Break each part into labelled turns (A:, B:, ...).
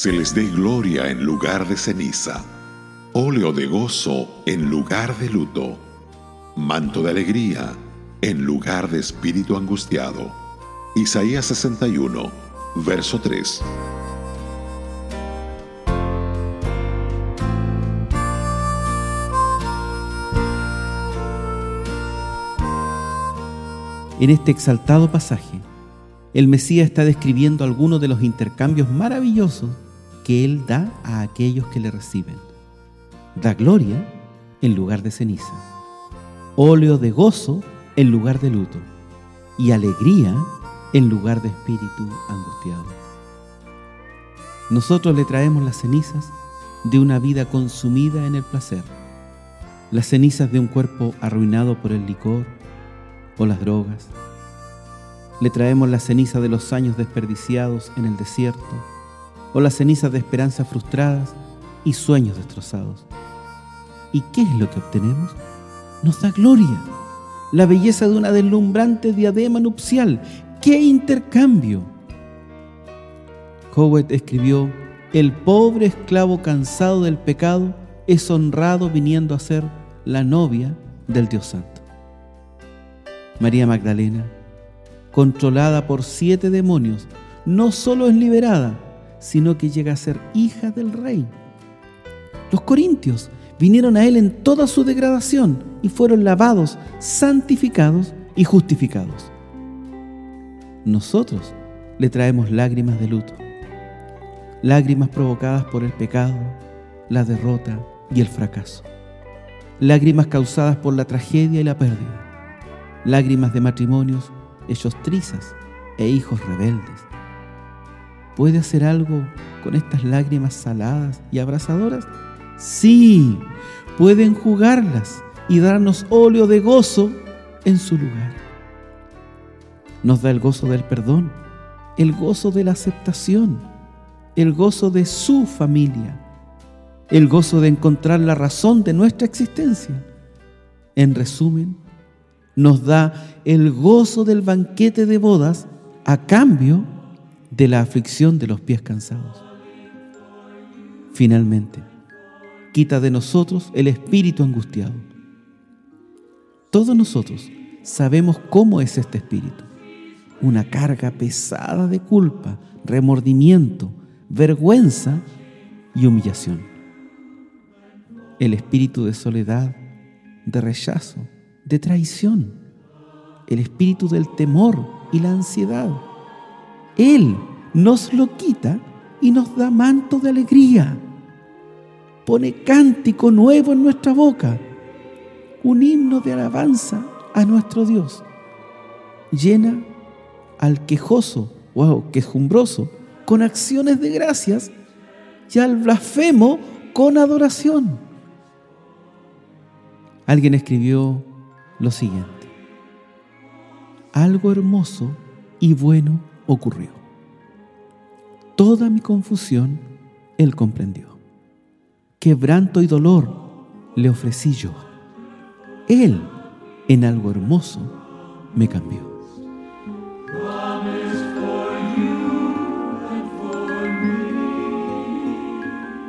A: se les dé gloria en lugar de ceniza, óleo de gozo en lugar de luto, manto de alegría en lugar de espíritu angustiado. Isaías 61, verso 3.
B: En este exaltado pasaje, el Mesías está describiendo algunos de los intercambios maravillosos que Él da a aquellos que le reciben. Da gloria en lugar de ceniza, óleo de gozo en lugar de luto y alegría en lugar de espíritu angustiado. Nosotros le traemos las cenizas de una vida consumida en el placer, las cenizas de un cuerpo arruinado por el licor o las drogas, le traemos la ceniza de los años desperdiciados en el desierto, o las cenizas de esperanzas frustradas y sueños destrozados. ¿Y qué es lo que obtenemos? Nos da gloria, la belleza de una deslumbrante diadema nupcial. ¡Qué intercambio! Howard escribió, el pobre esclavo cansado del pecado es honrado viniendo a ser la novia del Dios Santo. María Magdalena controlada por siete demonios, no solo es liberada, sino que llega a ser hija del rey. Los corintios vinieron a él en toda su degradación y fueron lavados, santificados y justificados. Nosotros le traemos lágrimas de luto, lágrimas provocadas por el pecado, la derrota y el fracaso, lágrimas causadas por la tragedia y la pérdida, lágrimas de matrimonios hechos trizas e hijos rebeldes. ¿Puede hacer algo con estas lágrimas saladas y abrasadoras? Sí, pueden jugarlas y darnos óleo de gozo en su lugar. Nos da el gozo del perdón, el gozo de la aceptación, el gozo de su familia, el gozo de encontrar la razón de nuestra existencia. En resumen, nos da el gozo del banquete de bodas a cambio de la aflicción de los pies cansados. Finalmente, quita de nosotros el espíritu angustiado. Todos nosotros sabemos cómo es este espíritu. Una carga pesada de culpa, remordimiento, vergüenza y humillación. El espíritu de soledad, de rechazo, de traición, el espíritu del temor y la ansiedad. Él nos lo quita y nos da manto de alegría. Pone cántico nuevo en nuestra boca, un himno de alabanza a nuestro Dios. Llena al quejoso o quejumbroso con acciones de gracias y al blasfemo con adoración. Alguien escribió lo siguiente. Algo hermoso y bueno ocurrió. Toda mi confusión él comprendió. Quebranto y dolor le ofrecí yo. Él en algo hermoso me cambió.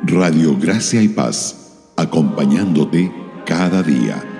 A: Radio Gracia y Paz, acompañándote cada día